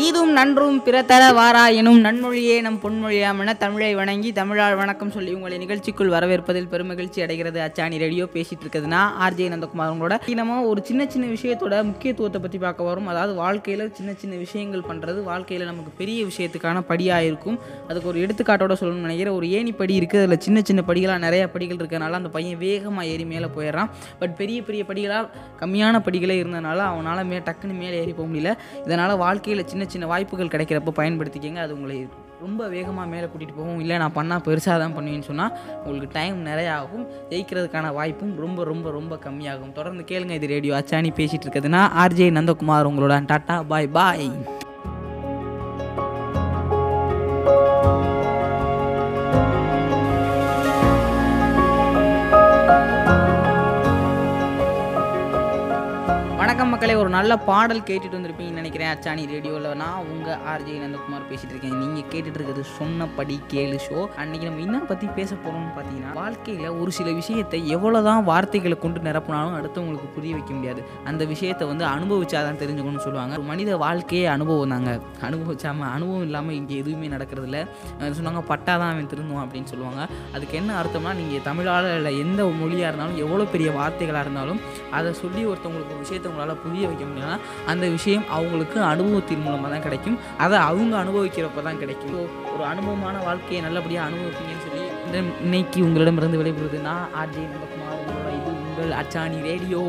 தீதும் நன்றும் பிறத்தர வாரா எனும் நன்மொழியே நம் பொன்மொழியாம் என தமிழை வணங்கி தமிழால் வணக்கம் சொல்லி உங்களை நிகழ்ச்சிக்குள் வரவேற்பதில் பெருமகிழ்ச்சி அடைகிறது. அச்சாணி ரேடியோ பேசிட்டு இருக்குதுன்னா ஆர்ஜே நந்தகுமார் உங்களோட. நம்ம ஒரு சின்ன சின்ன விஷயத்தோட முக்கியத்துவத்தை பற்றி பார்க்க வரும் அதாவது வாழ்க்கையில் சின்ன சின்ன விஷயங்கள் பண்ணுறது வாழ்க்கையில் நமக்கு பெரிய விஷயத்துக்கான படியாக இருக்கும். அதுக்கு ஒரு எடுத்துக்காட்டோட சொல்லணும்னு நினைக்கிறேன். ஒரு ஏணி படி இருக்குது. அதில் சின்ன சின்ன படிகளாக நிறைய படிகள் இருக்கிறனால அந்த பையன் வேகமாக ஏறி மேலே போயிடுறான். பட் பெரிய பெரிய படிகளாக கம்மியான படிகளே இருந்ததுனால அவனால் மே டக்குன்னு மேலே ஏறி போக முடியல. இதனால் வாழ்க்கையில் சின்ன சின்ன வாய்ப்புகள் கிடைக்கிறப்ப பயன்படுத்திக்கங்க. அது உங்களை ரொம்ப வேகமாக மேலே கூட்டிகிட்டு போகும். இல்லை நான் பண்ணால் பெருசாக தான் பண்ணுவேன்னு சொன்னால் உங்களுக்கு டைம் நிறைய ஆகும் ஜெயிக்கிறதுக்கான வாய்ப்பும் ரொம்ப ரொம்ப ரொம்ப கம்மியாகும். தொடர்ந்து கேளுங்க இது ரேடியோ. அச்சானி பேசிகிட்டு இருக்கிறதுனா ஆர்ஜே நந்தகுமார் உங்களோட டாட்டா பாய் பாய். வணக்கம் மக்களே ஒரு நல்ல பாடல் கேட்டுட்டு வந்திருப்பீங்கன்னு நினைக்கிறேன். அச்சாணி ரேடியோவில் நான் உங்கள் ஆர்ஜி நந்தகுமார் பேசிட்டு இருக்கேன். நீங்கள் கேட்டுட்டு இருக்கிறது சொன்னபடி கேளு ஷோ. அன்னைக்கு நம்ம என்ன பற்றி பேச போகிறோம்னு பார்த்தீங்கன்னா வாழ்க்கையில் ஒரு சில விஷயத்தை எவ்வளோ தான் வார்த்தைகளை கொண்டு நிரப்பினாலும் அடுத்தவங்களுக்கு புரிய வைக்க முடியாது. அந்த விஷயத்தை வந்து அனுபவிச்சாதான் தெரிஞ்சுக்கணும்னு சொல்லுவாங்க. ஒரு மனித வாழ்க்கையே அனுபவம் தாங்க. அனுபவிச்சாமல் அனுபவம் இல்லாமல் இங்கே எதுவுமே நடக்கிறது இல்லை சொன்னாங்க? பட்டா தான் அவன் திருந்துவான் அப்படின்னு சொல்லுவாங்க. அதுக்கு என்ன அர்த்தம்னா நீங்கள் தமிழால் இல்லை எந்த மொழியாக இருந்தாலும் எவ்வளோ பெரிய வார்த்தைகளாக இருந்தாலும் அதை சொல்லி ஒருத்தவங்களுக்கு ஒரு விஷயத்தை அவங்களால புரிய வைக்க முடியும்னா அந்த விஷயம் அவங்களுக்கு அனுபவத்தின் மூலமாக தான் கிடைக்கும். அதை அவங்க அனுபவிக்கிறப்ப தான் கிடைக்கும். ஒரு அனுபவமான வாழ்க்கையை நல்லபடியாக அனுபவிப்பீங்கன்னு சொல்லி இந்த இன்னைக்கு உங்களிடமிருந்து விளைபடுது நான் ஆர்ஜே நந்தகுமார் உங்களோட இது உங்கள் அச்சாணி ரேடியோ.